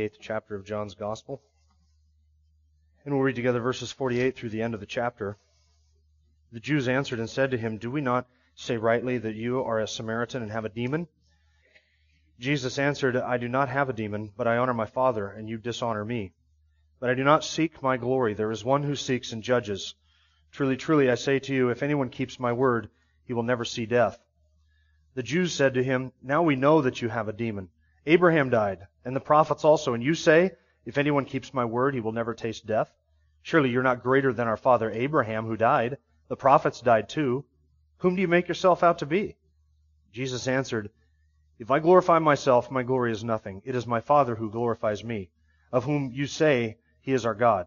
Eighth chapter of John's Gospel. And we'll read together verses 48 through the end of the chapter. The Jews answered and said to him, Do we not say rightly that you are a Samaritan and have a demon? Jesus answered, I do not have a demon, but I honor my Father, and you dishonor me. But I do not seek my glory. There is one who seeks and judges. Truly, truly, I say to you, if anyone keeps my word, he will never see death. The Jews said to him, Now we know that you have a demon. Abraham died, and the prophets also, and you say, If anyone keeps my word, he will never taste death? Surely you're not greater than our father Abraham, who died. The prophets died too. Whom do you make yourself out to be? Jesus answered, If I glorify myself, my glory is nothing. It is my Father who glorifies me, of whom you say he is our God.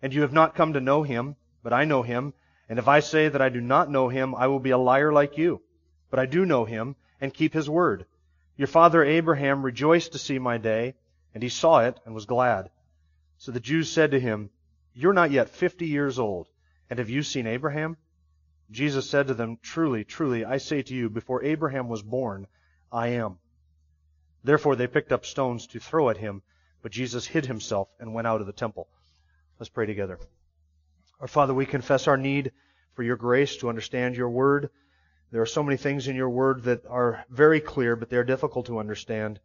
And you have not come to know him, but I know him. And if I say that I do not know him, I will be a liar like you. But I do know him and keep his word. Your father Abraham rejoiced to see my day, and he saw it and was glad. So the Jews said to him, You're not yet fifty years old, and have you seen Abraham? Jesus said to them, Truly, truly, I say to you, before Abraham was born, I am. Therefore they picked up stones to throw at him, but Jesus hid himself and went out of the temple. Let's pray together. Our Father, we confess our need for your grace to understand your word. There are so many things in your word that are very clear, but they're difficult to understand.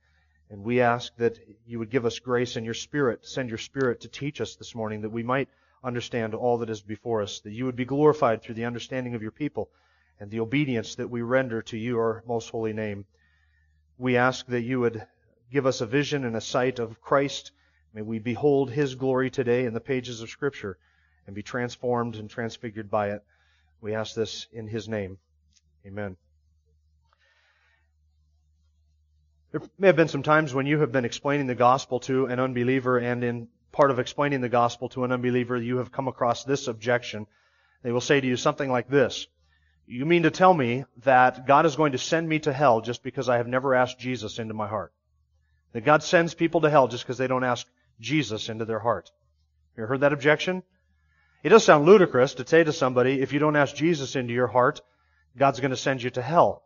And we ask that you would give us grace and your spirit, send your spirit to teach us this morning that we might understand all that is before us, that you would be glorified through the understanding of your people and the obedience that we render to your most holy name. We ask that you would give us a vision and a sight of Christ. May we behold his glory today in the pages of Scripture and be transformed and transfigured by it. We ask this in his name. Amen. There may have been some times when you have been explaining the gospel to an unbeliever, and in part of explaining the gospel to an unbeliever, you have come across this objection. They will say to you something like this You mean to tell me that God is going to send me to hell just because I have never asked Jesus into my heart? That God sends people to hell just because they don't ask Jesus into their heart? You heard that objection? It does sound ludicrous to say to somebody, if you don't ask Jesus into your heart, God's going to send you to hell.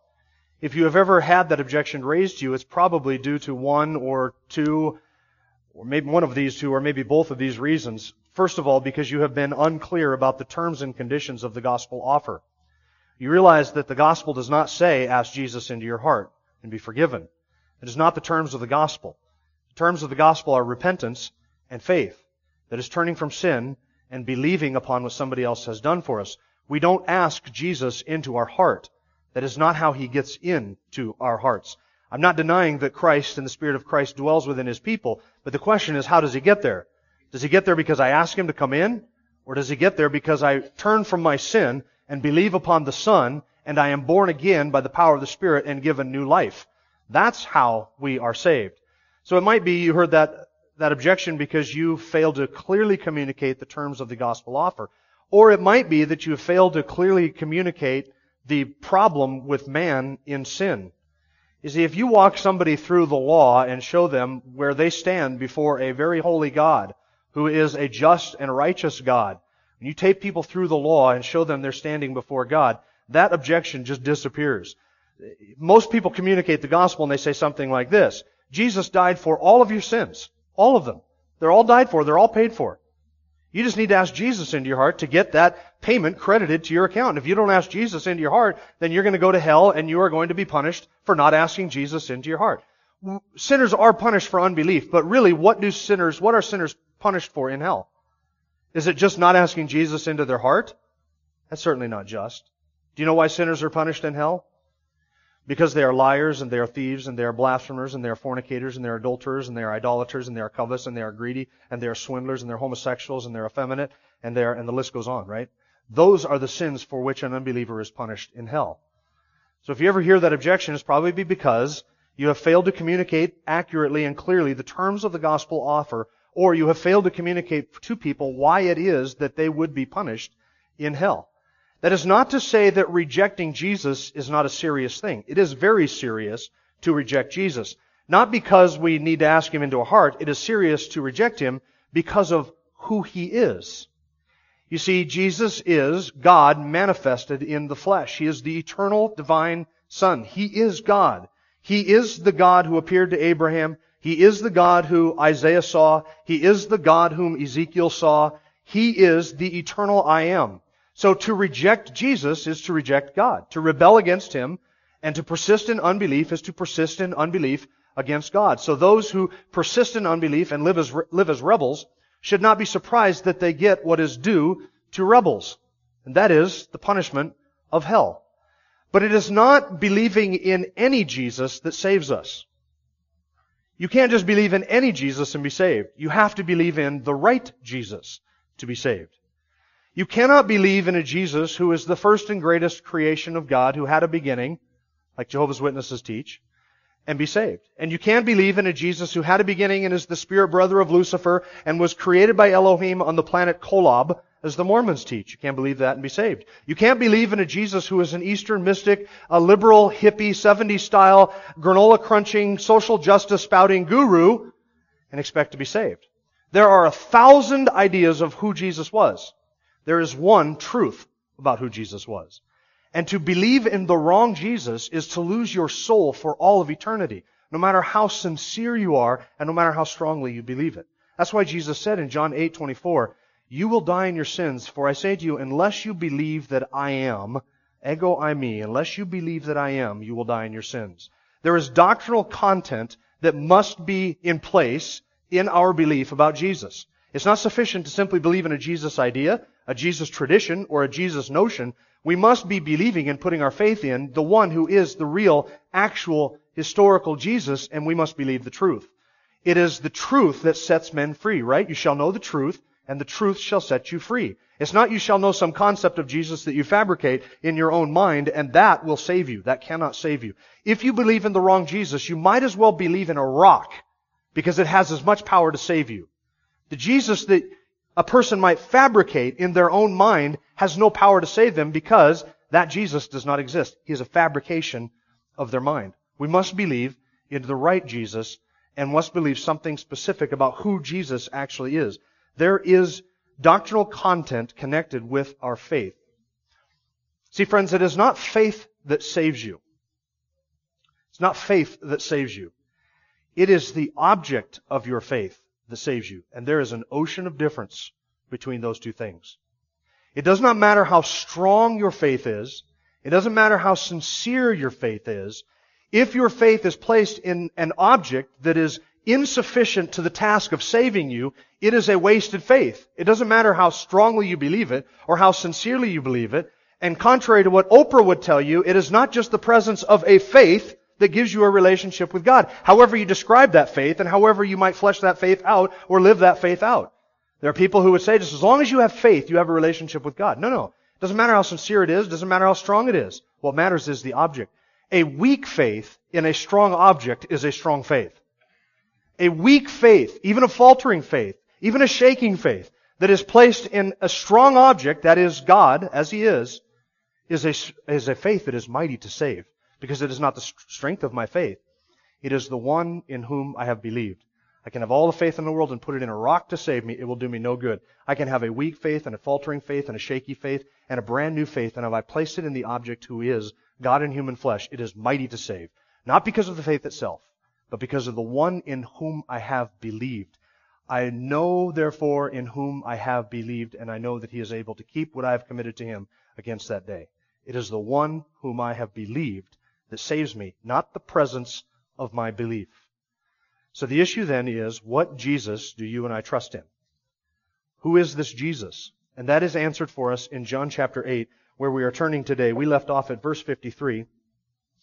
If you have ever had that objection raised to you, it's probably due to one or two, or maybe one of these two, or maybe both of these reasons. First of all, because you have been unclear about the terms and conditions of the gospel offer. You realize that the gospel does not say, ask Jesus into your heart and be forgiven. It is not the terms of the gospel. The terms of the gospel are repentance and faith. That is turning from sin and believing upon what somebody else has done for us. We don't ask Jesus into our heart. That is not how he gets into our hearts. I'm not denying that Christ and the Spirit of Christ dwells within his people, but the question is, how does he get there? Does he get there because I ask him to come in? Or does he get there because I turn from my sin and believe upon the Son and I am born again by the power of the Spirit and given new life? That's how we are saved. So it might be you heard that, that objection because you failed to clearly communicate the terms of the gospel offer. Or it might be that you have failed to clearly communicate the problem with man in sin. You see, if you walk somebody through the law and show them where they stand before a very holy God, who is a just and righteous God, and you take people through the law and show them they're standing before God, that objection just disappears. Most people communicate the gospel and they say something like this. Jesus died for all of your sins. All of them. They're all died for. They're all paid for. You just need to ask Jesus into your heart to get that payment credited to your account. And If you don't ask Jesus into your heart, then you're going to go to hell and you are going to be punished for not asking Jesus into your heart. Sinners are punished for unbelief, but really what do sinners, what are sinners punished for in hell? Is it just not asking Jesus into their heart? That's certainly not just. Do you know why sinners are punished in hell? Because they are liars and they are thieves and they are blasphemers and they are fornicators and they are adulterers and they are idolaters and they are covetous and they are greedy and they are swindlers and they're homosexuals and they're effeminate and they're, and the list goes on, right? Those are the sins for which an unbeliever is punished in hell. So if you ever hear that objection, it's probably because you have failed to communicate accurately and clearly the terms of the gospel offer or you have failed to communicate to people why it is that they would be punished in hell. That is not to say that rejecting Jesus is not a serious thing. It is very serious to reject Jesus. Not because we need to ask him into our heart. It is serious to reject him because of who he is. You see, Jesus is God manifested in the flesh. He is the eternal divine Son. He is God. He is the God who appeared to Abraham. He is the God who Isaiah saw. He is the God whom Ezekiel saw. He is the eternal I am. So to reject Jesus is to reject God. To rebel against Him and to persist in unbelief is to persist in unbelief against God. So those who persist in unbelief and live as, live as rebels should not be surprised that they get what is due to rebels. And that is the punishment of hell. But it is not believing in any Jesus that saves us. You can't just believe in any Jesus and be saved. You have to believe in the right Jesus to be saved. You cannot believe in a Jesus who is the first and greatest creation of God who had a beginning, like Jehovah's Witnesses teach, and be saved. And you can believe in a Jesus who had a beginning and is the spirit brother of Lucifer and was created by Elohim on the planet Kolob, as the Mormons teach. You can't believe that and be saved. You can't believe in a Jesus who is an Eastern mystic, a liberal, hippie, 70s style, granola crunching, social justice spouting guru and expect to be saved. There are a thousand ideas of who Jesus was. There is one truth about who Jesus was. And to believe in the wrong Jesus is to lose your soul for all of eternity, no matter how sincere you are and no matter how strongly you believe it. That's why Jesus said in John 8:24, "You will die in your sins, for I say to you, unless you believe that I am, ego eimi, unless you believe that I am, you will die in your sins." There is doctrinal content that must be in place in our belief about Jesus. It's not sufficient to simply believe in a Jesus idea, a Jesus tradition, or a Jesus notion. We must be believing and putting our faith in the one who is the real, actual, historical Jesus, and we must believe the truth. It is the truth that sets men free, right? You shall know the truth, and the truth shall set you free. It's not you shall know some concept of Jesus that you fabricate in your own mind, and that will save you. That cannot save you. If you believe in the wrong Jesus, you might as well believe in a rock, because it has as much power to save you. The Jesus that a person might fabricate in their own mind has no power to save them because that Jesus does not exist. He is a fabrication of their mind. We must believe in the right Jesus and must believe something specific about who Jesus actually is. There is doctrinal content connected with our faith. See, friends, it is not faith that saves you. It's not faith that saves you. It is the object of your faith that saves you. And there is an ocean of difference between those two things. It does not matter how strong your faith is. It doesn't matter how sincere your faith is. If your faith is placed in an object that is insufficient to the task of saving you, it is a wasted faith. It doesn't matter how strongly you believe it or how sincerely you believe it. And contrary to what Oprah would tell you, it is not just the presence of a faith that gives you a relationship with God. However you describe that faith and however you might flesh that faith out or live that faith out. There are people who would say just as long as you have faith, you have a relationship with God. No, no. Doesn't matter how sincere it is. Doesn't matter how strong it is. What matters is the object. A weak faith in a strong object is a strong faith. A weak faith, even a faltering faith, even a shaking faith that is placed in a strong object, that is God, as He is, is a, is a faith that is mighty to save because it is not the strength of my faith. It is the one in whom I have believed. I can have all the faith in the world and put it in a rock to save me. It will do me no good. I can have a weak faith and a faltering faith and a shaky faith and a brand new faith. And if I place it in the object who is God in human flesh, it is mighty to save. Not because of the faith itself, but because of the one in whom I have believed. I know, therefore, in whom I have believed, and I know that he is able to keep what I have committed to him against that day. It is the one whom I have believed that saves me, not the presence of my belief. So the issue then is, what Jesus do you and I trust in? Who is this Jesus? And that is answered for us in John chapter 8, where we are turning today. We left off at verse 53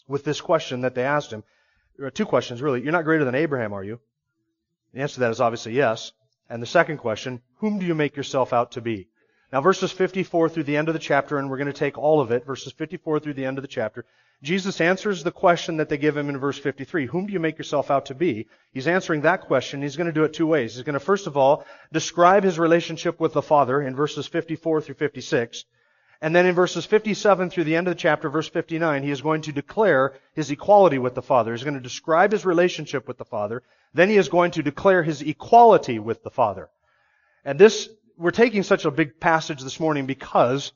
with this question that they asked him. Two questions, really. You're not greater than Abraham, are you? The answer to that is obviously yes. And the second question, whom do you make yourself out to be? Now, verses 54 through the end of the chapter, and we're going to take all of it, verses 54 through the end of the chapter, Jesus answers the question that they give him in verse 53. Whom do you make yourself out to be? He's answering that question. He's going to do it two ways. He's going to first of all describe his relationship with the Father in verses 54 through 56. And then in verses 57 through the end of the chapter, verse 59, he is going to declare his equality with the Father. He's going to describe his relationship with the Father. Then he is going to declare his equality with the Father. And this, we're taking such a big passage this morning because,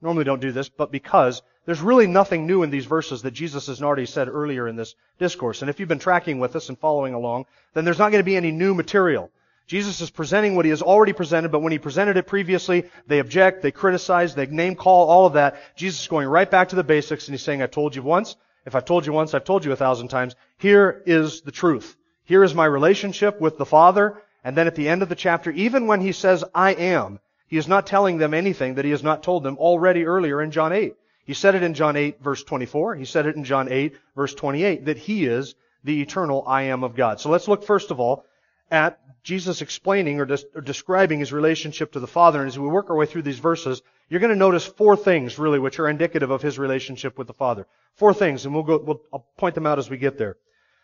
normally don't do this, but because there's really nothing new in these verses that Jesus has already said earlier in this discourse. And if you've been tracking with us and following along, then there's not going to be any new material. Jesus is presenting what he has already presented, but when he presented it previously, they object, they criticize, they name call, all of that. Jesus is going right back to the basics and he's saying, I've told you once. If I've told you once, I've told you a thousand times. Here is the truth. Here is my relationship with the Father. And then at the end of the chapter, even when he says, I am, he is not telling them anything that he has not told them already earlier in John 8. He said it in John 8 verse 24. He said it in John 8 verse 28 that he is the eternal I am of God. So let's look first of all at Jesus explaining or, des- or, describing his relationship to the Father. And as we work our way through these verses, you're going to notice four things really which are indicative of his relationship with the Father. Four things, and we'll go, we'll, I'll point them out as we get there.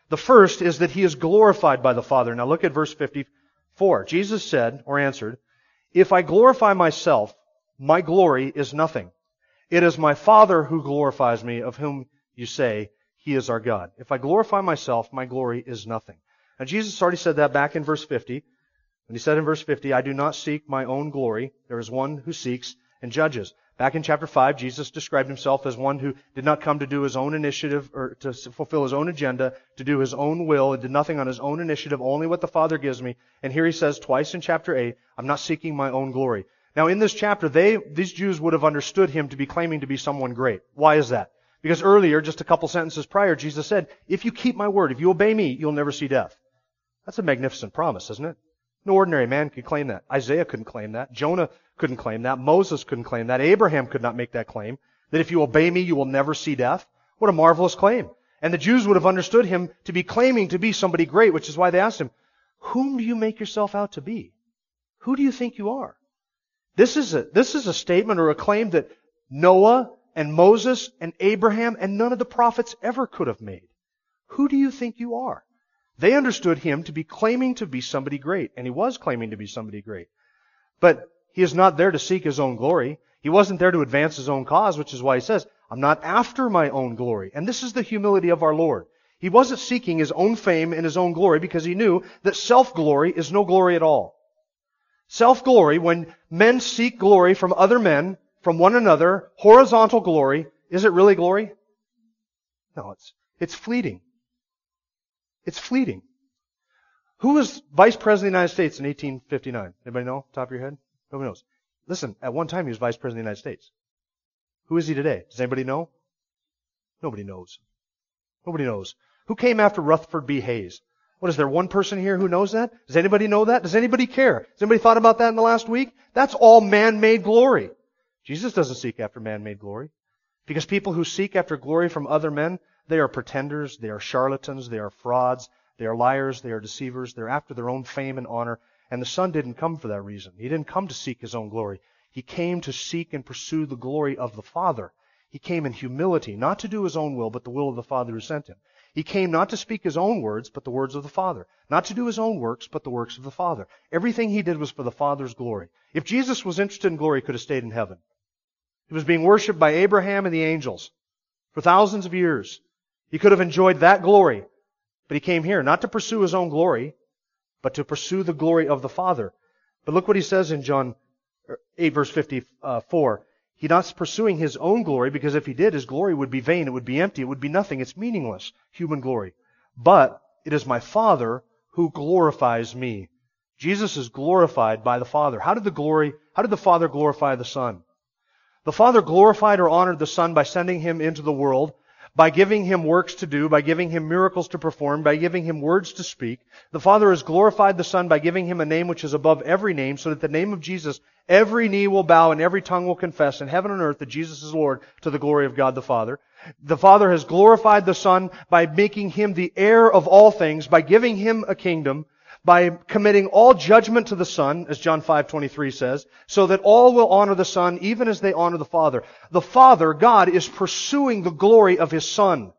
The first is that he is glorified by the Father. Now look at verse 54. Jesus said, or answered, If I glorify myself, my glory is nothing. It is my Father who glorifies me, of whom you say, He is our God. If I glorify myself, my glory is nothing. Now Jesus already said that back in verse 50. When he said in verse 50, I do not seek my own glory. There is one who seeks and judges. Back in chapter 5, Jesus described himself as one who did not come to do his own initiative or to fulfill his own agenda, to do his own will, and did nothing on his own initiative, only what the Father gives me. And here he says twice in chapter 8, I'm not seeking my own glory. Now in this chapter, they, these Jews would have understood him to be claiming to be someone great. Why is that? Because earlier, just a couple sentences prior, Jesus said, if you keep my word, if you obey me, you'll never see death. That's a magnificent promise, isn't it? No ordinary man could claim that. Isaiah couldn't claim that. Jonah couldn't claim that. Moses couldn't claim that. Abraham could not make that claim. That if you obey me, you will never see death. What a marvelous claim. And the Jews would have understood him to be claiming to be somebody great, which is why they asked him, whom do you make yourself out to be? Who do you think you are? This is a, this is a statement or a claim that Noah and Moses and Abraham and none of the prophets ever could have made. Who do you think you are? They understood him to be claiming to be somebody great, and he was claiming to be somebody great. But he is not there to seek his own glory. He wasn't there to advance his own cause, which is why he says, I'm not after my own glory. And this is the humility of our Lord. He wasn't seeking his own fame and his own glory because he knew that self-glory is no glory at all. Self-glory, when men seek glory from other men, from one another, horizontal glory, is it really glory? No, it's, it's fleeting. It's fleeting. Who was Vice President of the United States in 1859? Anybody know? Top of your head? Nobody knows. Listen, at one time he was Vice President of the United States. Who is he today? Does anybody know? Nobody knows. Nobody knows. Who came after Rutherford B. Hayes? What is there one person here who knows that? Does anybody know that? Does anybody care? Has anybody thought about that in the last week? That's all man-made glory. Jesus doesn't seek after man-made glory. Because people who seek after glory from other men, they are pretenders, they are charlatans, they are frauds, they are liars, they are deceivers, they're after their own fame and honor. And the Son didn't come for that reason. He didn't come to seek his own glory. He came to seek and pursue the glory of the Father. He came in humility, not to do his own will, but the will of the Father who sent him. He came not to speak his own words, but the words of the Father. Not to do his own works, but the works of the Father. Everything he did was for the Father's glory. If Jesus was interested in glory, he could have stayed in heaven. He was being worshipped by Abraham and the angels for thousands of years. He could have enjoyed that glory. But he came here not to pursue his own glory, but to pursue the glory of the Father. But look what he says in John er, 8 verse 54. Uh, He's not pursuing his own glory because if he did, his glory would be vain. It would be empty. It would be nothing. It's meaningless. Human glory. But it is my Father who glorifies me. Jesus is glorified by the Father. How did the glory, how did the Father glorify the Son? The Father glorified or honored the Son by sending him into the world by giving him works to do, by giving him miracles to perform, by giving him words to speak. The Father has glorified the Son by giving him a name which is above every name, so that the name of Jesus, every knee will bow and every tongue will confess in heaven and earth that Jesus is Lord to the glory of God the Father. The Father has glorified the Son by making him the heir of all things, by giving him a kingdom, by committing all judgment to the Son, as John 5:23 says, so that all will honor the Son even as they honor the Father. The Father, God, is pursuing the glory of His Son.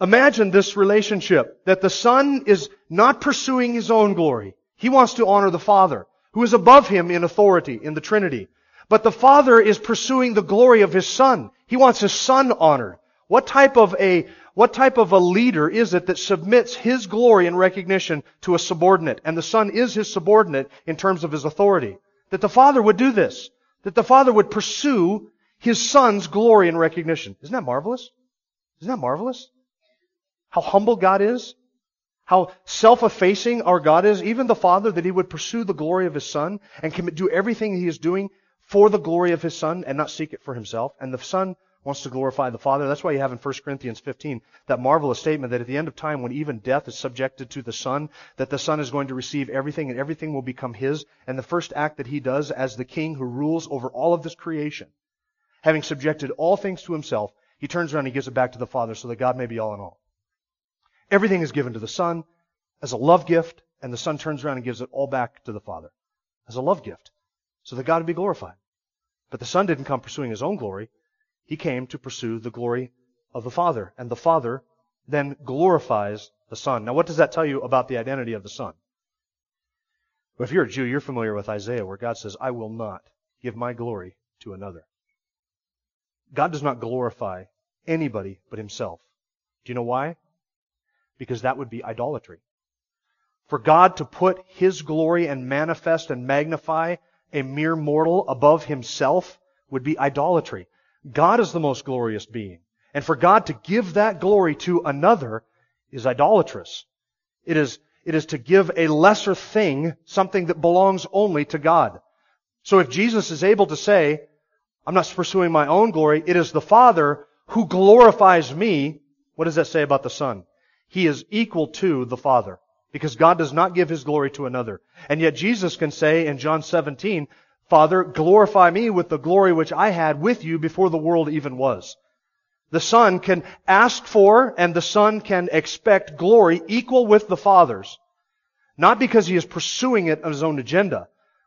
Imagine this relationship, that the Son is not pursuing His own glory. He wants to honor the Father, who is above Him in authority in the Trinity. But the Father is pursuing the glory of His Son. He wants His Son honored. What type of a, what type of a leader is it that submits His glory and recognition to a subordinate? And the Son is His subordinate in terms of His authority. That the Father would do this. That the Father would pursue His Son's glory and recognition. Isn't that marvelous? Isn't that marvelous? How humble God is? How self-effacing our God is? Even the Father, that He would pursue the glory of His Son and do everything He is doing for the glory of His Son and not seek it for Himself. And the Son wants to glorify the Father. That's why you have in 1 Corinthians 15 that marvelous statement that at the end of time, when even death is subjected to the Son, that the Son is going to receive everything and everything will become His. And the first act that He does as the King who rules over all of this creation, having subjected all things to Himself, He turns around and gives it back to the Father so that God may be all in all. Everything is given to the Son as a love gift, and the Son turns around and gives it all back to the Father as a love gift, so that God would be glorified. But the Son didn't come pursuing his own glory. He came to pursue the glory of the Father, and the Father then glorifies the Son. Now, what does that tell you about the identity of the Son? Well, if you're a Jew, you're familiar with Isaiah, where God says, I will not give my glory to another. God does not glorify anybody but himself. Do you know why? because that would be idolatry. For God to put His glory and manifest and magnify a mere mortal above Himself would be idolatry. God is the most glorious being. And for God to give that glory to another is idolatrous. It is, it is to give a lesser thing something that belongs only to God. So if Jesus is able to say, I'm not pursuing my own glory, it is the Father who glorifies me, what does that say about the Son? he is equal to the Father. Because God does not give His glory to another. And yet Jesus can say in John 17, Father, glorify me with the glory which I had with you before the world even was. The Son can ask for and the Son can expect glory equal with the Father's. Not because He is pursuing it on His own agenda,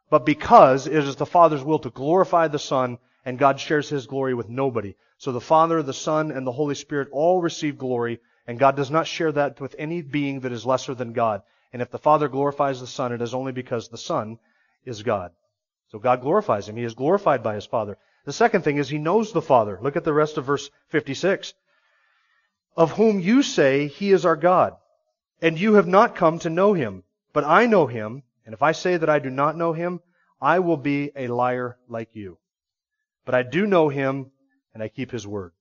but because it is the Father's will to glorify the Son and God shares His glory with nobody. So the Father, the Son, and the Holy Spirit all receive glory and God does not share that with any being that is lesser than God. And if the Father glorifies the Son, it is only because the Son is God. So God glorifies him. He is glorified by his Father. The second thing is he knows the Father. Look at the rest of verse 56. Of whom you say he is our God, and you have not come to know him. But I know him, and if I say that I do not know him, I will be a liar like you. But I do know him, and I keep his word.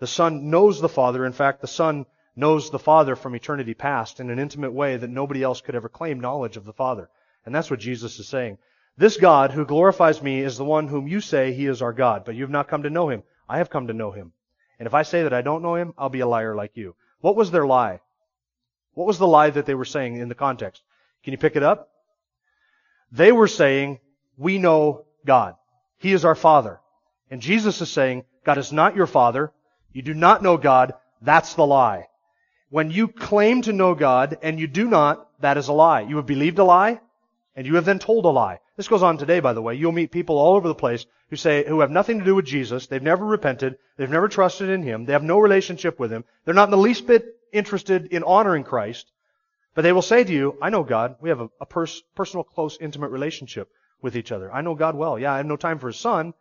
The Son knows the Father. In fact, the Son knows the Father from eternity past in an intimate way that nobody else could ever claim knowledge of the Father. And that's what Jesus is saying. This God who glorifies me is the one whom you say he is our God, but you have not come to know him. I have come to know him. And if I say that I don't know him, I'll be a liar like you. What was their lie? What was the lie that they were saying in the context? Can you pick it up? They were saying, we know God. He is our Father. And Jesus is saying, God is not your Father. You do not know God. That's the lie. When you claim to know God and you do not, that is a lie. You have believed a lie and you have then told a lie. This goes on today, by the way. You'll meet people all over the place who say, who have nothing to do with Jesus. They've never repented. They've never trusted in Him. They have no relationship with Him. They're not in the least bit interested in honoring Christ. But they will say to you, I know God. We have a, a pers- personal, close, intimate relationship with each other. I know God well. Yeah, I have no time for His Son,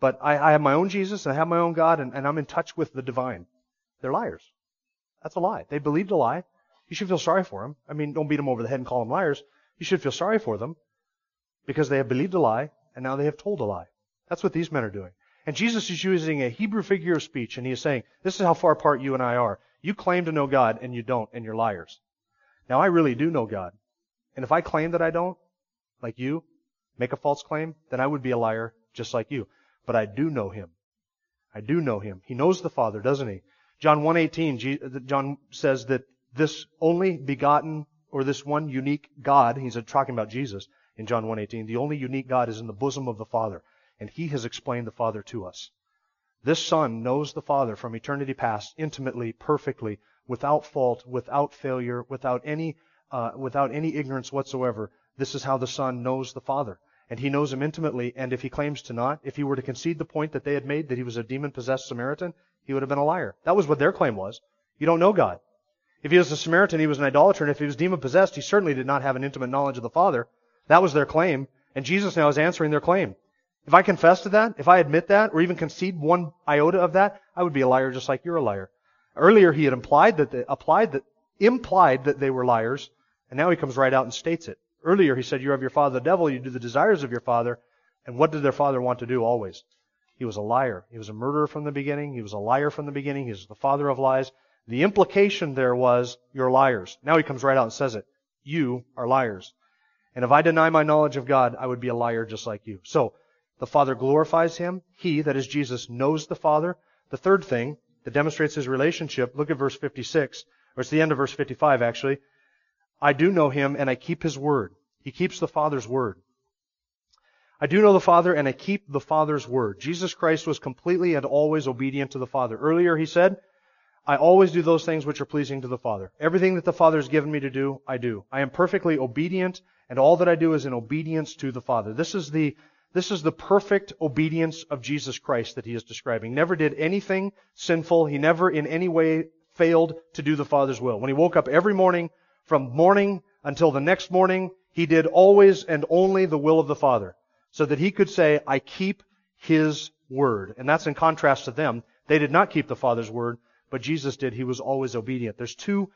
but I, I have my own Jesus and I have my own God and, and I'm in touch with the divine. They're liars. That's a lie. They believed a lie. You should feel sorry for them. I mean, don't beat them over the head and call them liars. You should feel sorry for them because they have believed a lie and now they have told a lie. That's what these men are doing. And Jesus is using a Hebrew figure of speech and he is saying, this is how far apart you and I are. You claim to know God and you don't and you're liars. Now I really do know God. And if I claim that I don't, like you, make a false claim, then I would be a liar just like you. But I do know Him. I do know Him. He knows the Father, doesn't He? John 1.18, John says that this only begotten, or this one unique God, he's talking about Jesus in John 1.18, the only unique God is in the bosom of the Father, and he has explained the Father to us. This Son knows the Father from eternity past intimately, perfectly, without fault, without failure, without any uh, without any ignorance whatsoever, this is how the Son knows the Father. And he knows him intimately, and if he claims to not, if he were to concede the point that they had made that he was a demon possessed Samaritan, he would have been a liar. That was what their claim was. You don't know God. If he was a Samaritan, he was an idolater, and if he was demon possessed, he certainly did not have an intimate knowledge of the Father. That was their claim, and Jesus now is answering their claim. If I confess to that, if I admit that, or even concede one iota of that, I would be a liar just like you're a liar. Earlier he had implied that they, applied that implied that they were liars, and now he comes right out and states it. Earlier he said, "You have your father the devil, you do the desires of your father." And what did their father want to do always? He was a liar. He was a murderer from the beginning. He was a liar from the beginning. He was the father of lies. The implication there was, you're liars. Now he comes right out and says it. You are liars. And if I deny my knowledge of God, I would be a liar just like you. So, the Father glorifies him. He, that is Jesus, knows the Father. The third thing that demonstrates his relationship, look at verse 56, or it's the end of verse 55 actually. I do know him and I keep his word. He keeps the Father's word. I do know the Father and I keep the Father's word. Jesus Christ was completely and always obedient to the Father. Earlier he said, I always do those things which are pleasing to the Father. Everything that the Father has given me to do, I do. I am perfectly obedient, and all that I do is in obedience to the Father. This is the, this is the perfect obedience of Jesus Christ that he is describing. Never did anything sinful. He never in any way failed to do the Father's will. When he woke up every morning, from morning until the next morning, he did always and only the will of the Father. So that he could say, I keep his word. And that's in contrast to them. They did not keep the Father's word but Jesus did. He was always obedient. There's two,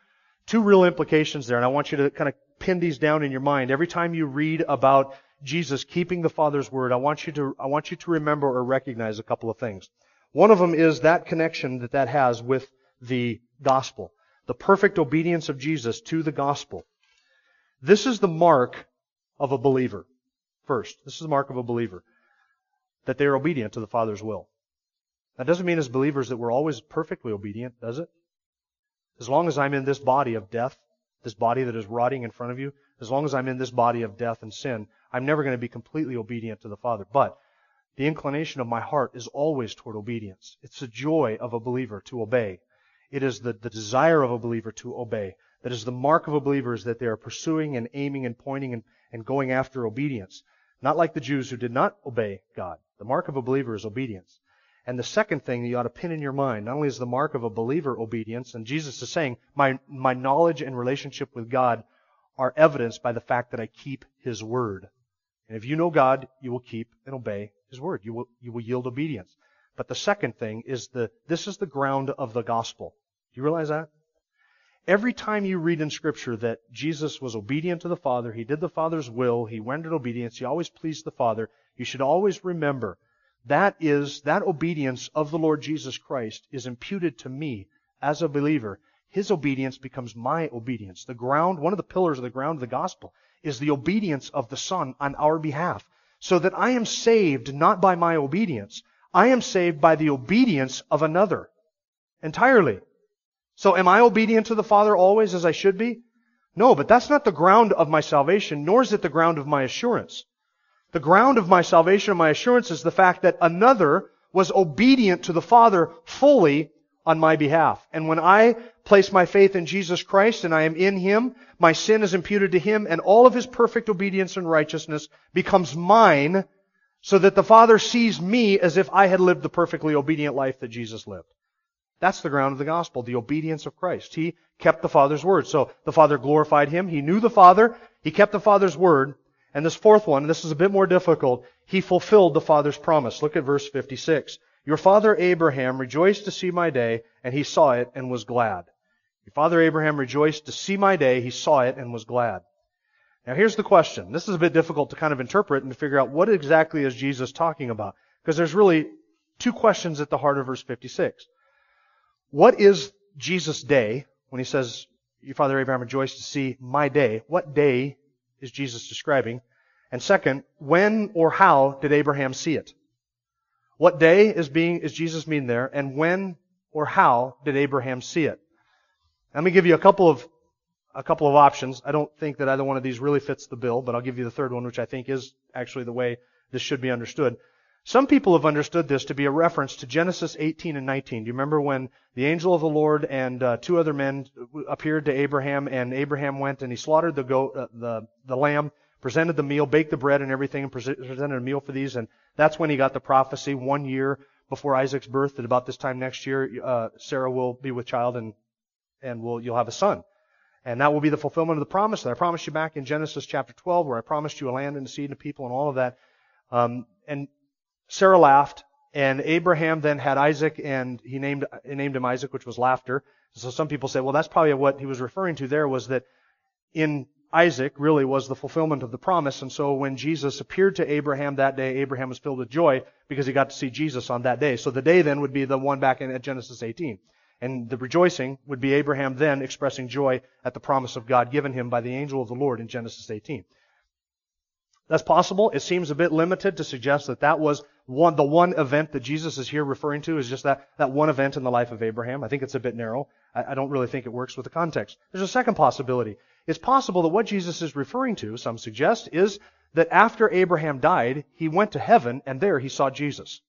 two real implications there, and I want you to kind of pin these down in your mind. Every time you read about Jesus keeping the Father's word, I want you to, I want you to remember or recognize a couple of things. One of them is that connection that that has with the gospel. The perfect obedience of Jesus to the gospel. This is the mark of a believer. First, this is the mark of a believer. That they are obedient to the Father's will. That doesn't mean as believers that we're always perfectly obedient, does it? As long as I'm in this body of death, this body that is rotting in front of you, as long as I'm in this body of death and sin, I'm never going to be completely obedient to the Father. But the inclination of my heart is always toward obedience. It's the joy of a believer to obey. It is the, the desire of a believer to obey. That is the mark of a believer is that they are pursuing and aiming and pointing and, and going after obedience. Not like the Jews who did not obey God. The mark of a believer is obedience. And the second thing that you ought to pin in your mind, not only is the mark of a believer obedience, and Jesus is saying, my, my knowledge and relationship with God are evidenced by the fact that I keep His word. And if you know God, you will keep and obey His word. You will, you will yield obedience. But the second thing is the, this is the ground of the gospel. Do you realize that? Every time you read in scripture that Jesus was obedient to the Father, He did the Father's will, He rendered obedience, He always pleased the Father, you should always remember that is, that obedience of the Lord Jesus Christ is imputed to me as a believer. His obedience becomes my obedience. The ground, one of the pillars of the ground of the gospel is the obedience of the Son on our behalf. So that I am saved not by my obedience. I am saved by the obedience of another. Entirely. So am I obedient to the Father always as I should be? No, but that's not the ground of my salvation, nor is it the ground of my assurance. The ground of my salvation and my assurance is the fact that another was obedient to the Father fully on my behalf. And when I place my faith in Jesus Christ and I am in Him, my sin is imputed to Him and all of His perfect obedience and righteousness becomes mine so that the Father sees me as if I had lived the perfectly obedient life that Jesus lived. That's the ground of the gospel, the obedience of Christ. He kept the Father's word. So the Father glorified Him. He knew the Father. He kept the Father's word. And this fourth one, this is a bit more difficult. He fulfilled the Father's promise. Look at verse 56. Your father Abraham rejoiced to see my day, and he saw it and was glad. Your father Abraham rejoiced to see my day, he saw it and was glad. Now here's the question. This is a bit difficult to kind of interpret and to figure out what exactly is Jesus talking about. Because there's really two questions at the heart of verse 56. What is Jesus' day when he says, your father Abraham rejoiced to see my day? What day is Jesus describing? And second, when or how did Abraham see it? What day is being, is Jesus mean there? And when or how did Abraham see it? Let me give you a couple of, a couple of options. I don't think that either one of these really fits the bill, but I'll give you the third one, which I think is actually the way this should be understood. Some people have understood this to be a reference to Genesis 18 and 19. Do you remember when the angel of the Lord and uh, two other men appeared to Abraham, and Abraham went and he slaughtered the goat, uh, the the lamb, presented the meal, baked the bread and everything, and presented a meal for these, and that's when he got the prophecy one year before Isaac's birth that about this time next year uh, Sarah will be with child and and will you'll have a son. And that will be the fulfillment of the promise that I promised you back in Genesis chapter 12, where I promised you a land and a seed and a people and all of that. Um, and Sarah laughed, and Abraham then had Isaac, and he named he named him Isaac, which was laughter. So some people say, well, that's probably what he was referring to there was that in Isaac really was the fulfillment of the promise. And so when Jesus appeared to Abraham that day, Abraham was filled with joy because he got to see Jesus on that day. So the day then would be the one back in at Genesis 18. And the rejoicing would be Abraham then expressing joy at the promise of God given him by the angel of the Lord in Genesis 18. That's possible. It seems a bit limited to suggest that that was one, the one event that Jesus is here referring to is just that, that one event in the life of Abraham. I think it's a bit narrow. I, I don't really think it works with the context. There's a second possibility. It's possible that what Jesus is referring to, some suggest, is that after Abraham died, he went to heaven and there he saw Jesus.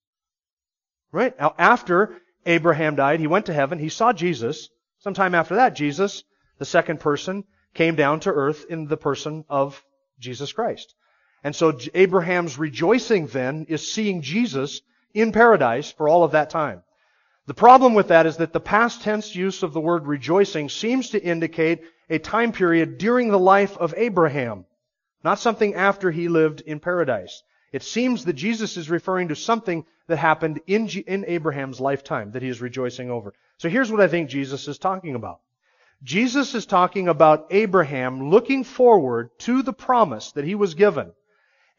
Right? Now, after Abraham died, he went to heaven, he saw Jesus. Sometime after that, Jesus, the second person, came down to earth in the person of Jesus Christ. And so Abraham's rejoicing then is seeing Jesus in paradise for all of that time. The problem with that is that the past tense use of the word rejoicing seems to indicate a time period during the life of Abraham, not something after he lived in paradise. It seems that Jesus is referring to something that happened in, G- in Abraham's lifetime that he is rejoicing over. So here's what I think Jesus is talking about. Jesus is talking about Abraham looking forward to the promise that he was given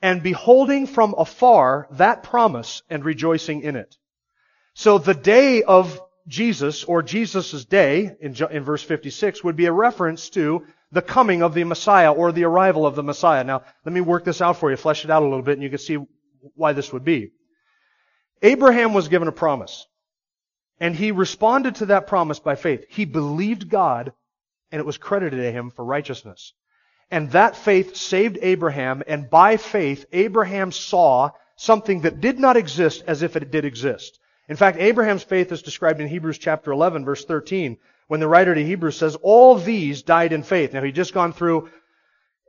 and beholding from afar that promise and rejoicing in it. So the day of Jesus, or Jesus' day, in, in verse 56, would be a reference to the coming of the Messiah or the arrival of the Messiah. Now, let me work this out for you, flesh it out a little bit, and you can see why this would be. Abraham was given a promise, and he responded to that promise by faith. He believed God, and it was credited to him for righteousness. And that faith saved Abraham, and by faith, Abraham saw something that did not exist as if it did exist. In fact, Abraham's faith is described in Hebrews chapter 11, verse 13, when the writer to Hebrews says, All these died in faith. Now, he'd just gone through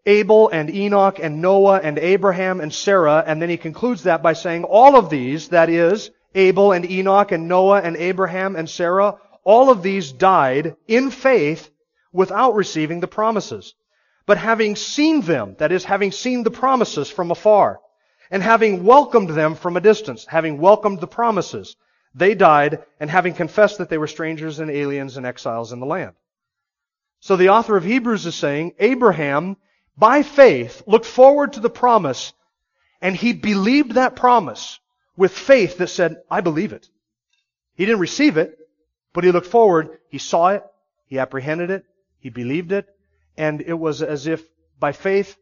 Abel and Enoch and Noah and Abraham and Sarah, and then he concludes that by saying, All of these, that is, Abel and Enoch and Noah and Abraham and Sarah, all of these died in faith without receiving the promises. But having seen them, that is, having seen the promises from afar, and having welcomed them from a distance, having welcomed the promises, they died, and having confessed that they were strangers and aliens and exiles in the land. So the author of Hebrews is saying, Abraham, by faith, looked forward to the promise, and he believed that promise with faith that said, I believe it. He didn't receive it, but he looked forward, he saw it, he apprehended it, he believed it, and it was as if by faith,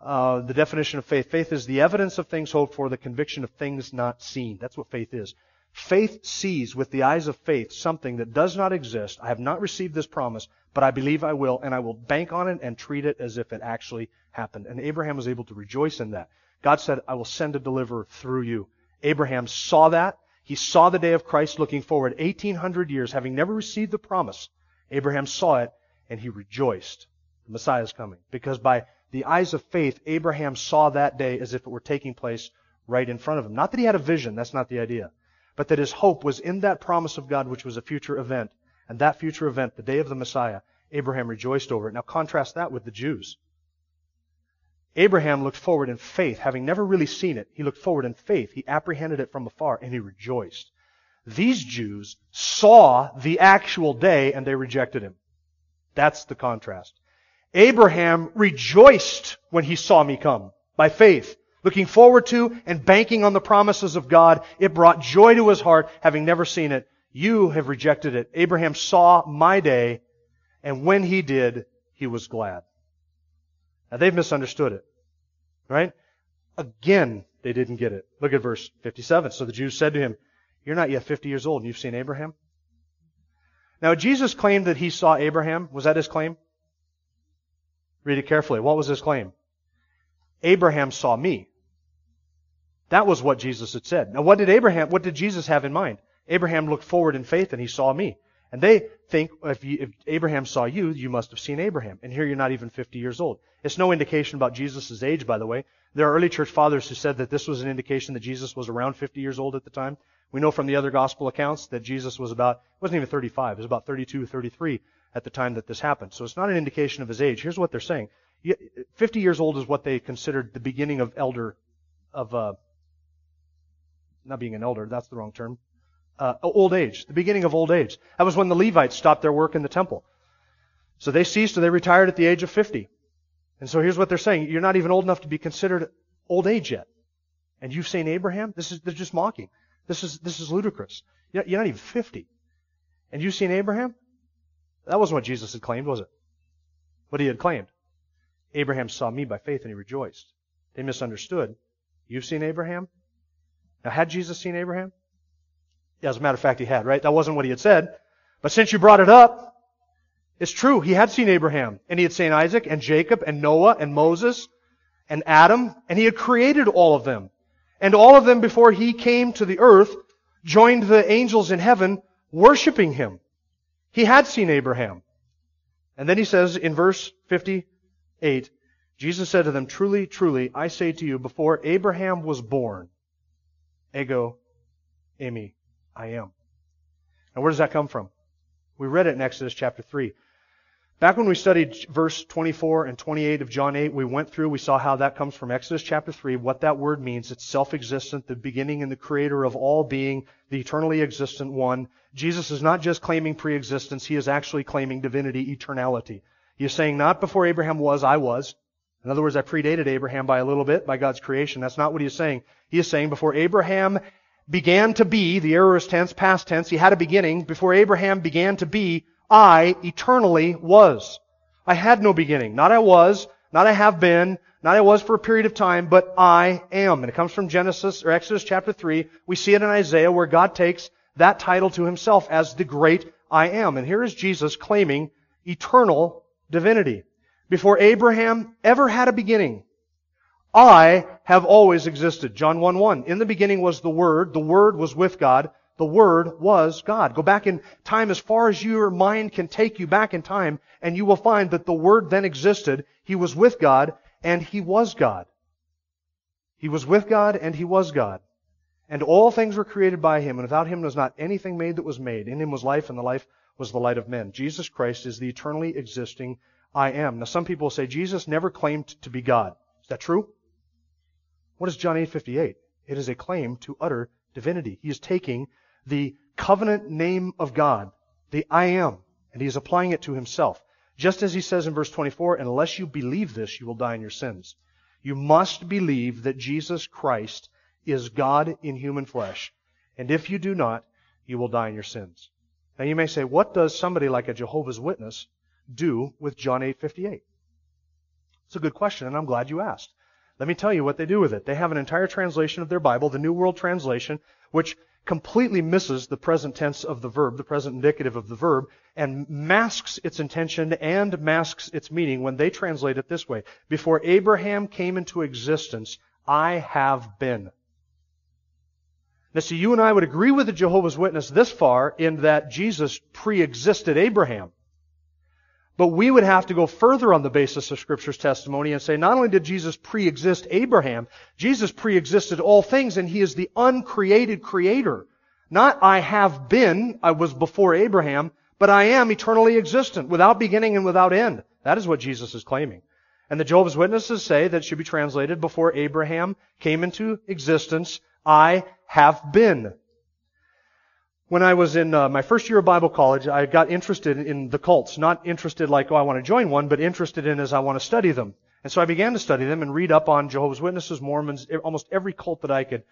uh, the definition of faith, faith is the evidence of things hoped for, the conviction of things not seen. That's what faith is. Faith sees with the eyes of faith something that does not exist. I have not received this promise, but I believe I will, and I will bank on it and treat it as if it actually happened. And Abraham was able to rejoice in that. God said, I will send a deliverer through you. Abraham saw that. He saw the day of Christ looking forward 1800 years, having never received the promise. Abraham saw it, and he rejoiced. The Messiah is coming. Because by the eyes of faith, Abraham saw that day as if it were taking place right in front of him. Not that he had a vision, that's not the idea. But that his hope was in that promise of God, which was a future event. And that future event, the day of the Messiah, Abraham rejoiced over it. Now contrast that with the Jews. Abraham looked forward in faith, having never really seen it. He looked forward in faith. He apprehended it from afar, and he rejoiced. These Jews saw the actual day, and they rejected him. That's the contrast. Abraham rejoiced when he saw me come by faith, looking forward to and banking on the promises of God. It brought joy to his heart, having never seen it. You have rejected it. Abraham saw my day, and when he did, he was glad. Now they've misunderstood it. Right? Again, they didn't get it. Look at verse 57. So the Jews said to him, You're not yet 50 years old and you've seen Abraham? Now Jesus claimed that he saw Abraham. Was that his claim? Read it carefully. What was his claim? Abraham saw me. That was what Jesus had said. Now what did Abraham, what did Jesus have in mind? Abraham looked forward in faith and he saw me. And they think if, you, if, Abraham saw you, you must have seen Abraham. And here you're not even 50 years old. It's no indication about Jesus' age, by the way. There are early church fathers who said that this was an indication that Jesus was around 50 years old at the time. We know from the other gospel accounts that Jesus was about, it wasn't even 35, it was about 32, 33 at the time that this happened. So it's not an indication of his age. Here's what they're saying. 50 years old is what they considered the beginning of elder, of, uh, not being an elder, that's the wrong term, uh, old age, the beginning of old age. That was when the Levites stopped their work in the temple. So they ceased or they retired at the age of 50. And so here's what they're saying. You're not even old enough to be considered old age yet. And you've seen Abraham? This is, they're just mocking. This is, this is ludicrous. You're not even 50. And you've seen Abraham? That wasn't what Jesus had claimed, was it? What he had claimed. Abraham saw me by faith and he rejoiced. They misunderstood. You've seen Abraham? Now, had Jesus seen Abraham? Yeah, as a matter of fact, he had, right? That wasn't what he had said. But since you brought it up, it's true. He had seen Abraham. And he had seen Isaac and Jacob and Noah and Moses and Adam. And he had created all of them. And all of them before he came to the earth joined the angels in heaven worshiping him. He had seen Abraham. And then he says in verse 58, Jesus said to them, Truly, truly, I say to you, before Abraham was born, ego, eimi, I am. And where does that come from? We read it in Exodus chapter 3. Back when we studied verse 24 and 28 of John 8, we went through, we saw how that comes from Exodus chapter 3, what that word means. It's self-existent, the beginning and the creator of all being, the eternally existent one. Jesus is not just claiming pre-existence, he is actually claiming divinity, eternality. He is saying, not before Abraham was, I was. In other words, I predated Abraham by a little bit, by God's creation. That's not what he is saying. He is saying, before Abraham began to be, the aorist tense, past tense, he had a beginning. Before Abraham began to be, I eternally was. I had no beginning. Not I was, not I have been, not I was for a period of time, but I am. And it comes from Genesis or Exodus chapter 3. We see it in Isaiah where God takes that title to himself as the great I am. And here is Jesus claiming eternal divinity. Before Abraham ever had a beginning, I have always existed. John 1 1. In the beginning was the Word. The Word was with God. The Word was God. Go back in time as far as your mind can take you back in time, and you will find that the Word then existed. He was with God, and He was God. He was with God, and He was God. And all things were created by Him, and without Him was not anything made that was made. In Him was life, and the life was the light of men. Jesus Christ is the eternally existing I am. Now some people say Jesus never claimed to be God. Is that true? What is John 8:58? It is a claim to utter divinity. He is taking the covenant name of God, the I am, and he is applying it to himself. Just as he says in verse 24, unless you believe this, you will die in your sins. You must believe that Jesus Christ is God in human flesh. And if you do not, you will die in your sins. Now you may say, what does somebody like a Jehovah's Witness do with John 8:58? It's a good question, and I'm glad you asked. Let me tell you what they do with it. They have an entire translation of their Bible, the New World Translation, which completely misses the present tense of the verb, the present indicative of the verb, and masks its intention and masks its meaning when they translate it this way. Before Abraham came into existence, I have been. Now see, you and I would agree with the Jehovah's Witness this far in that Jesus pre-existed Abraham. But we would have to go further on the basis of Scripture's testimony and say not only did Jesus pre-exist Abraham, Jesus pre-existed all things and He is the uncreated creator. Not I have been, I was before Abraham, but I am eternally existent, without beginning and without end. That is what Jesus is claiming. And the Jehovah's Witnesses say that should be translated before Abraham came into existence, I have been. When I was in uh, my first year of Bible college, I got interested in the cults. Not interested like, oh, I want to join one, but interested in as I want to study them. And so I began to study them and read up on Jehovah's Witnesses, Mormons, almost every cult that I could.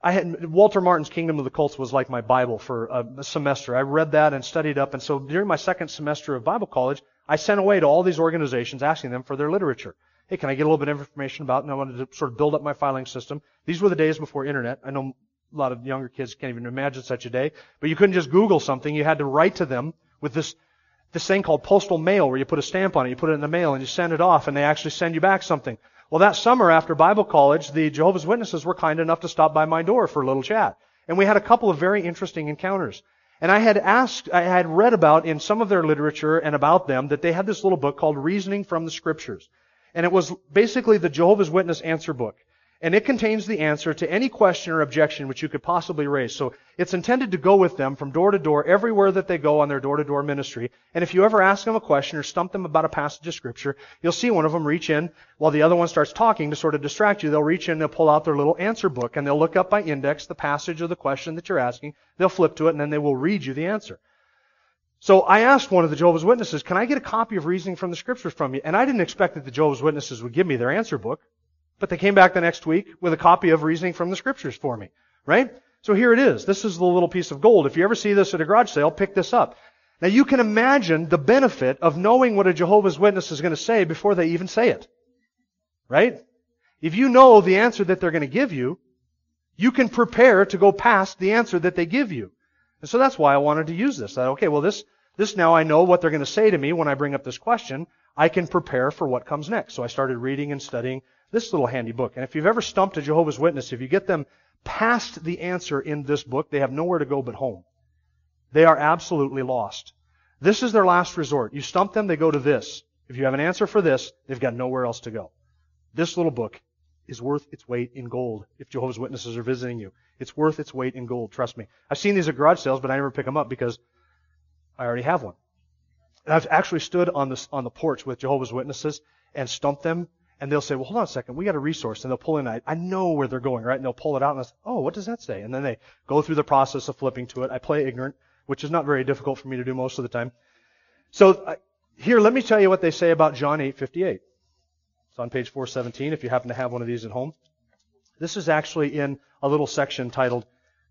I had, Walter Martin's Kingdom of the Cults was like my Bible for a semester. I read that and studied up. And so during my second semester of Bible college, I sent away to all these organizations asking them for their literature. Hey, can I get a little bit of information about? And I wanted to sort of build up my filing system. These were the days before internet. I know a lot of younger kids can't even imagine such a day. But you couldn't just Google something. You had to write to them with this, this thing called postal mail where you put a stamp on it, you put it in the mail and you send it off and they actually send you back something. Well, that summer after Bible college, the Jehovah's Witnesses were kind enough to stop by my door for a little chat. And we had a couple of very interesting encounters. And I had asked, I had read about in some of their literature and about them that they had this little book called Reasoning from the Scriptures. And it was basically the Jehovah's Witness answer book and it contains the answer to any question or objection which you could possibly raise. So it's intended to go with them from door to door everywhere that they go on their door to door ministry. And if you ever ask them a question or stump them about a passage of scripture, you'll see one of them reach in while the other one starts talking to sort of distract you. They'll reach in, they'll pull out their little answer book and they'll look up by index the passage or the question that you're asking. They'll flip to it and then they will read you the answer. So I asked one of the Jehovah's Witnesses, can I get a copy of Reasoning from the Scriptures from you? And I didn't expect that the Jehovah's Witnesses would give me their answer book. But they came back the next week with a copy of Reasoning from the Scriptures for me. Right? So here it is. This is the little piece of gold. If you ever see this at a garage sale, pick this up. Now you can imagine the benefit of knowing what a Jehovah's Witness is going to say before they even say it. Right? If you know the answer that they're going to give you, you can prepare to go past the answer that they give you. And so that's why I wanted to use this. That, okay, well this, this now I know what they're going to say to me when I bring up this question. I can prepare for what comes next. So I started reading and studying this little handy book. And if you've ever stumped a Jehovah's Witness, if you get them past the answer in this book, they have nowhere to go but home. They are absolutely lost. This is their last resort. You stump them, they go to this. If you have an answer for this, they've got nowhere else to go. This little book is worth its weight in gold if Jehovah's Witnesses are visiting you. It's worth its weight in gold, trust me. I've seen these at garage sales, but I never pick them up because I already have one. And I've actually stood on this, on the porch with Jehovah's Witnesses and stumped them and they'll say, well, hold on a second, we got a resource, and they'll pull in, I, I know where they're going, right? And they'll pull it out, and I say, oh, what does that say? And then they go through the process of flipping to it. I play ignorant, which is not very difficult for me to do most of the time. So uh, here, let me tell you what they say about John 8:58. It's on page 417 if you happen to have one of these at home. This is actually in a little section titled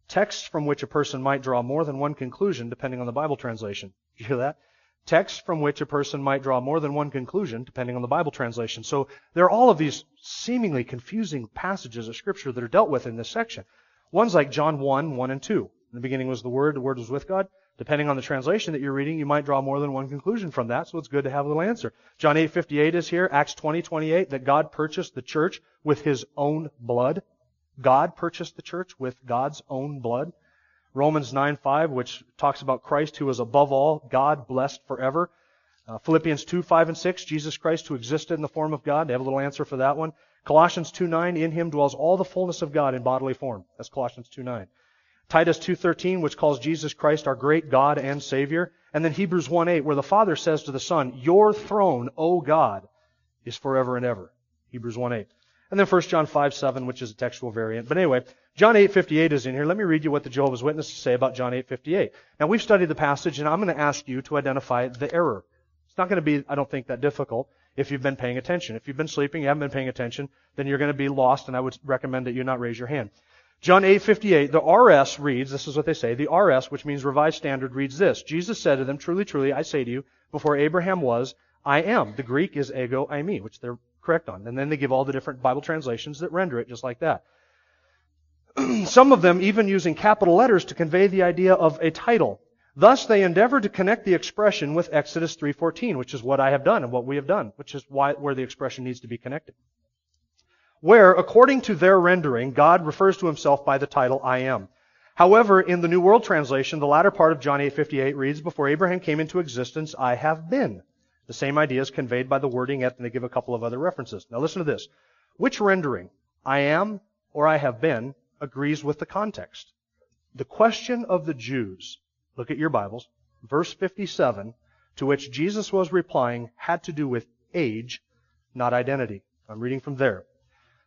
Texts from which a person might draw more than one conclusion depending on the Bible translation. Did you hear that? Texts from which a person might draw more than one conclusion, depending on the Bible translation. So there are all of these seemingly confusing passages of Scripture that are dealt with in this section. One's like John 1, 1 and 2. In the beginning was the Word, the Word was with God. Depending on the translation that you're reading, you might draw more than one conclusion from that, so it's good to have a little answer. John 8:58 is here, Acts 20:28 that God purchased the church with his own blood. God purchased the church with God's own blood. Romans 9:5, which talks about Christ who is above all, God blessed forever. Uh, Philippians 2, 5, and 6, Jesus Christ who existed in the form of God. They have a little answer for that one. Colossians 2:9, in him dwells all the fullness of God in bodily form. That's Colossians 2:9. Titus 2:13, which calls Jesus Christ our great God and Savior. And then Hebrews 1:8, where the Father says to the Son, Your throne, O God, is forever and ever. Hebrews 1:8. And then 1 John 5:7, which is a textual variant. But anyway, John 8:58 is in here. Let me read you what the Jehovah's Witnesses say about John 8:58. Now we've studied the passage, and I'm going to ask you to identify the error. It's not going to be, I don't think, that difficult if you've been paying attention. If you've been sleeping, you haven't been paying attention, then you're going to be lost, and I would recommend that you not raise your hand. John 8:58, the RS reads, this is what they say, the RS, which means Revised Standard, reads this: Jesus said to them, "Truly, truly, I say to you, before Abraham was, I am." The Greek is ego eimi, which they're correct on. And then they give all the different Bible translations that render it just like that. Some of them even using capital letters to convey the idea of a title. Thus they endeavor to connect the expression with Exodus 3:14, which is what I have done and what we have done, which is why where the expression needs to be connected. Where, according to their rendering, God refers to himself by the title I am. However, in the New World Translation, the latter part of John 8:58 reads, "Before Abraham came into existence, I have been." The same idea is conveyed by the wording, and they give a couple of other references. Now listen to this. Which rendering, I am or I have been, agrees with the context? The question of the Jews, look at your Bibles, verse 57, to which Jesus was replying, had to do with age, not identity. I'm reading from there.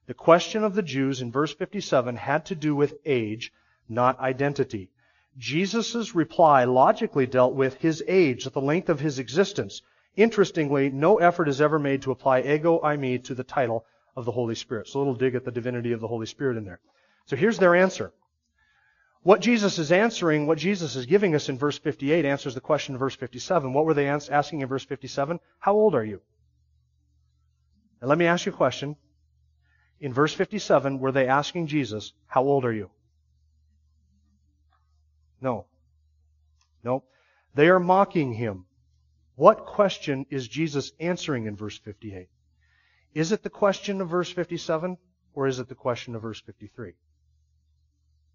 The question of the Jews in verse 57 had to do with age, not identity. Jesus' reply logically dealt with his age, the length of his existence. Interestingly, no effort is ever made to apply ego eimi to the title of the Holy Spirit. So a little dig at the divinity of the Holy Spirit in there. So here's their answer. What Jesus is answering, what Jesus is giving us in verse 58 answers the question in verse 57. What were they asking in verse 57? How old are you? And let me ask you a question. In verse 57, were they asking Jesus, how old are you? No. No. They are mocking him. What question is Jesus answering in verse 58? Is it the question of verse 57 or is it the question of verse 53?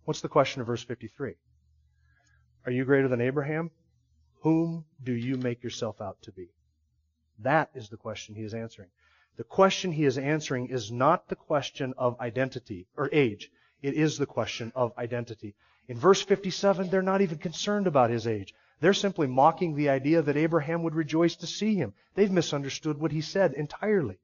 What's the question of verse 53? Are you greater than Abraham? Whom do you make yourself out to be? That is the question he is answering. The question he is answering is not the question of identity or age. It is the question of identity. In verse 57, they're not even concerned about his age. They're simply mocking the idea that Abraham would rejoice to see him. They've misunderstood what he said entirely.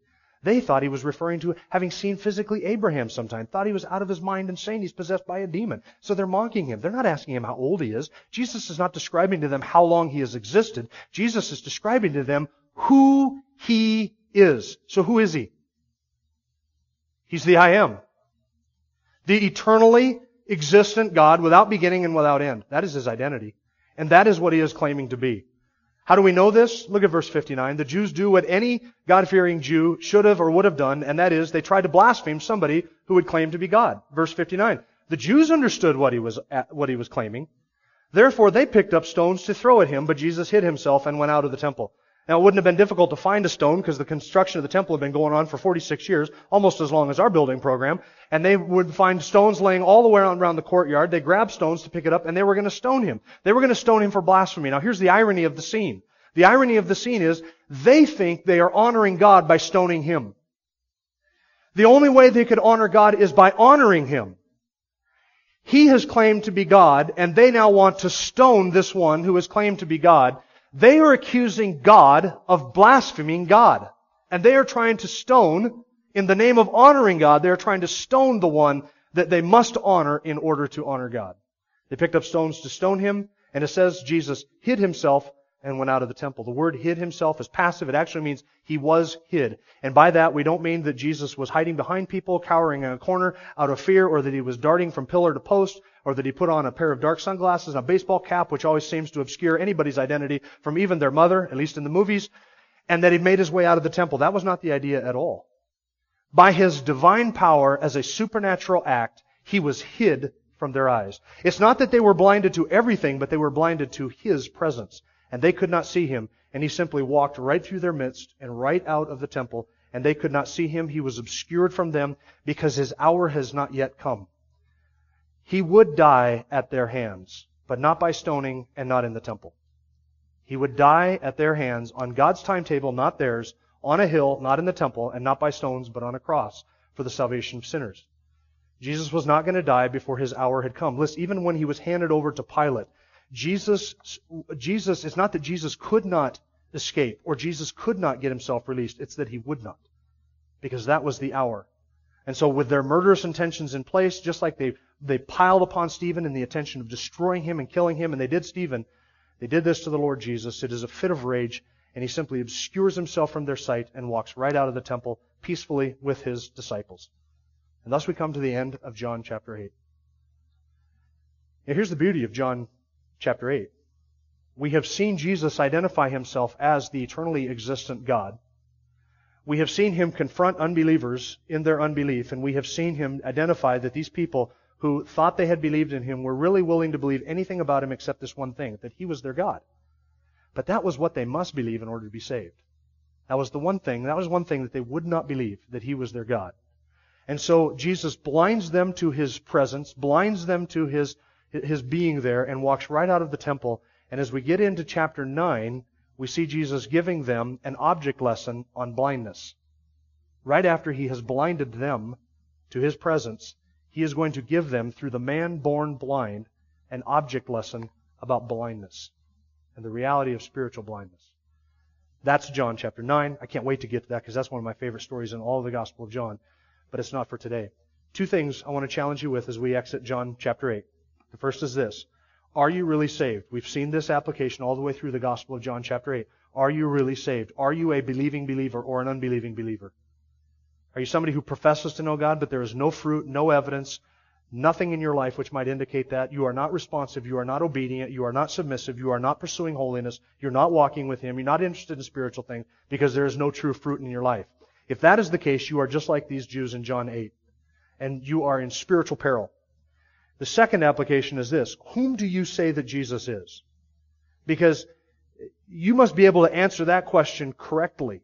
They thought he was referring to having seen physically Abraham sometime, thought he was out of his mind and saying he's possessed by a demon. So they're mocking him. They're not asking him how old he is. Jesus is not describing to them how long he has existed. Jesus is describing to them who he is. So who is he? He's the I am. The eternally existent God without beginning and without end. That is his identity. And that is what he is claiming to be. How do we know this? Look at verse 59. The Jews do what any God-fearing Jew should have or would have done, and that is they tried to blaspheme somebody who would claim to be God. Verse 59. The Jews understood what he was, uh, what he was claiming. Therefore they picked up stones to throw at him, but Jesus hid himself and went out of the temple. Now, it wouldn't have been difficult to find a stone because the construction of the temple had been going on for 46 years, almost as long as our building program. And they would find stones laying all the way around the courtyard. They grabbed stones to pick it up and they were going to stone him. They were going to stone him for blasphemy. Now, here's the irony of the scene. The irony of the scene is they think they are honoring God by stoning him. The only way they could honor God is by honoring him. He has claimed to be God, and they now want to stone this one who has claimed to be God. They are accusing God of blaspheming God. And they are trying to stone, in the name of honoring God, they are trying to stone the one that they must honor in order to honor God. They picked up stones to stone him, and it says Jesus hid himself and went out of the temple. The word hid himself is passive. It actually means he was hid. And by that, we don't mean that Jesus was hiding behind people, cowering in a corner out of fear, or that he was darting from pillar to post, or that he put on a pair of dark sunglasses and a baseball cap, which always seems to obscure anybody's identity from even their mother, at least in the movies, and that he made his way out of the temple. That was not the idea at all. By his divine power as a supernatural act, he was hid from their eyes. It's not that they were blinded to everything, but they were blinded to his presence and they could not see him, and he simply walked right through their midst and right out of the temple, and they could not see him. He was obscured from them because his hour has not yet come. He would die at their hands, but not by stoning and not in the temple. He would die at their hands on God's timetable, not theirs, on a hill, not in the temple, and not by stones, but on a cross for the salvation of sinners. Jesus was not going to die before his hour had come. Listen, even when he was handed over to Pilate, Jesus, Jesus, it's not that Jesus could not escape or Jesus could not get himself released. It's that he would not. Because that was the hour. And so with their murderous intentions in place, just like they, they piled upon Stephen in the intention of destroying him and killing him, and they did Stephen, they did this to the Lord Jesus. It is a fit of rage, and he simply obscures himself from their sight and walks right out of the temple peacefully with his disciples. And thus we come to the end of John chapter 8. Now here's the beauty of John chapter 8. We have seen Jesus identify himself as the eternally existent God. We have seen him confront unbelievers in their unbelief, and we have seen him identify that these people who thought they had believed in him were really willing to believe anything about him except this one thing, that he was their God. But that was what they must believe in order to be saved. That was the one thing, that was one thing that they would not believe, that he was their God. And so Jesus blinds them to his presence, blinds them to his his being there and walks right out of the temple. And as we get into chapter 9, we see Jesus giving them an object lesson on blindness. Right after he has blinded them to his presence, he is going to give them, through the man born blind, an object lesson about blindness and the reality of spiritual blindness. That's John chapter 9. I can't wait to get to that because that's one of my favorite stories in all of the Gospel of John, but it's not for today. Two things I want to challenge you with as we exit John chapter 8. The first is this. Are you really saved? We've seen this application all the way through the Gospel of John chapter 8. Are you really saved? Are you a believing believer or an unbelieving believer? Are you somebody who professes to know God, but there is no fruit, no evidence, nothing in your life which might indicate that? You are not responsive, you are not obedient, you are not submissive, you are not pursuing holiness, you're not walking with Him, you're not interested in spiritual things because there is no true fruit in your life. If that is the case, you are just like these Jews in John 8. And you are in spiritual peril. The second application is this. Whom do you say that Jesus is? Because you must be able to answer that question correctly.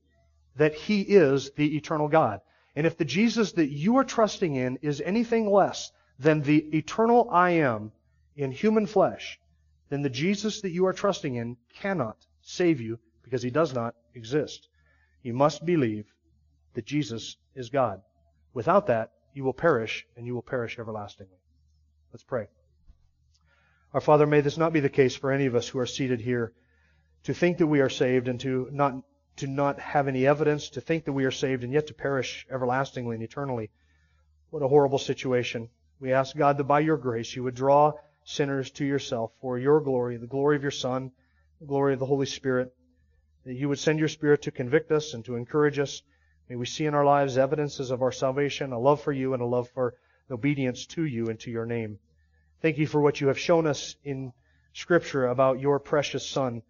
that He is the eternal God. And if the Jesus that you are trusting in is anything less than the eternal I am in human flesh, then the Jesus that you are trusting in cannot save you because He does not exist. You must believe that Jesus is God. Without that, you will perish and you will perish everlastingly. Let's pray. Our Father, may this not be the case for any of us who are seated here to think that we are saved and to not to not have any evidence, to think that we are saved and yet to perish everlastingly and eternally. What a horrible situation. We ask God that by your grace you would draw sinners to yourself for your glory, the glory of your Son, the glory of the Holy Spirit, that you would send your Spirit to convict us and to encourage us. May we see in our lives evidences of our salvation, a love for you and a love for obedience to you and to your name. Thank you for what you have shown us in Scripture about your precious Son.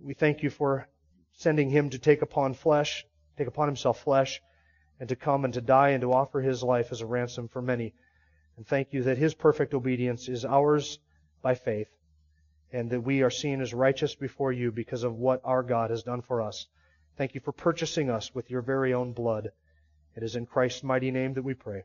We thank you for sending him to take upon flesh, take upon himself flesh, and to come and to die and to offer his life as a ransom for many. And thank you that his perfect obedience is ours by faith, and that we are seen as righteous before you because of what our God has done for us. Thank you for purchasing us with your very own blood. It is in Christ's mighty name that we pray.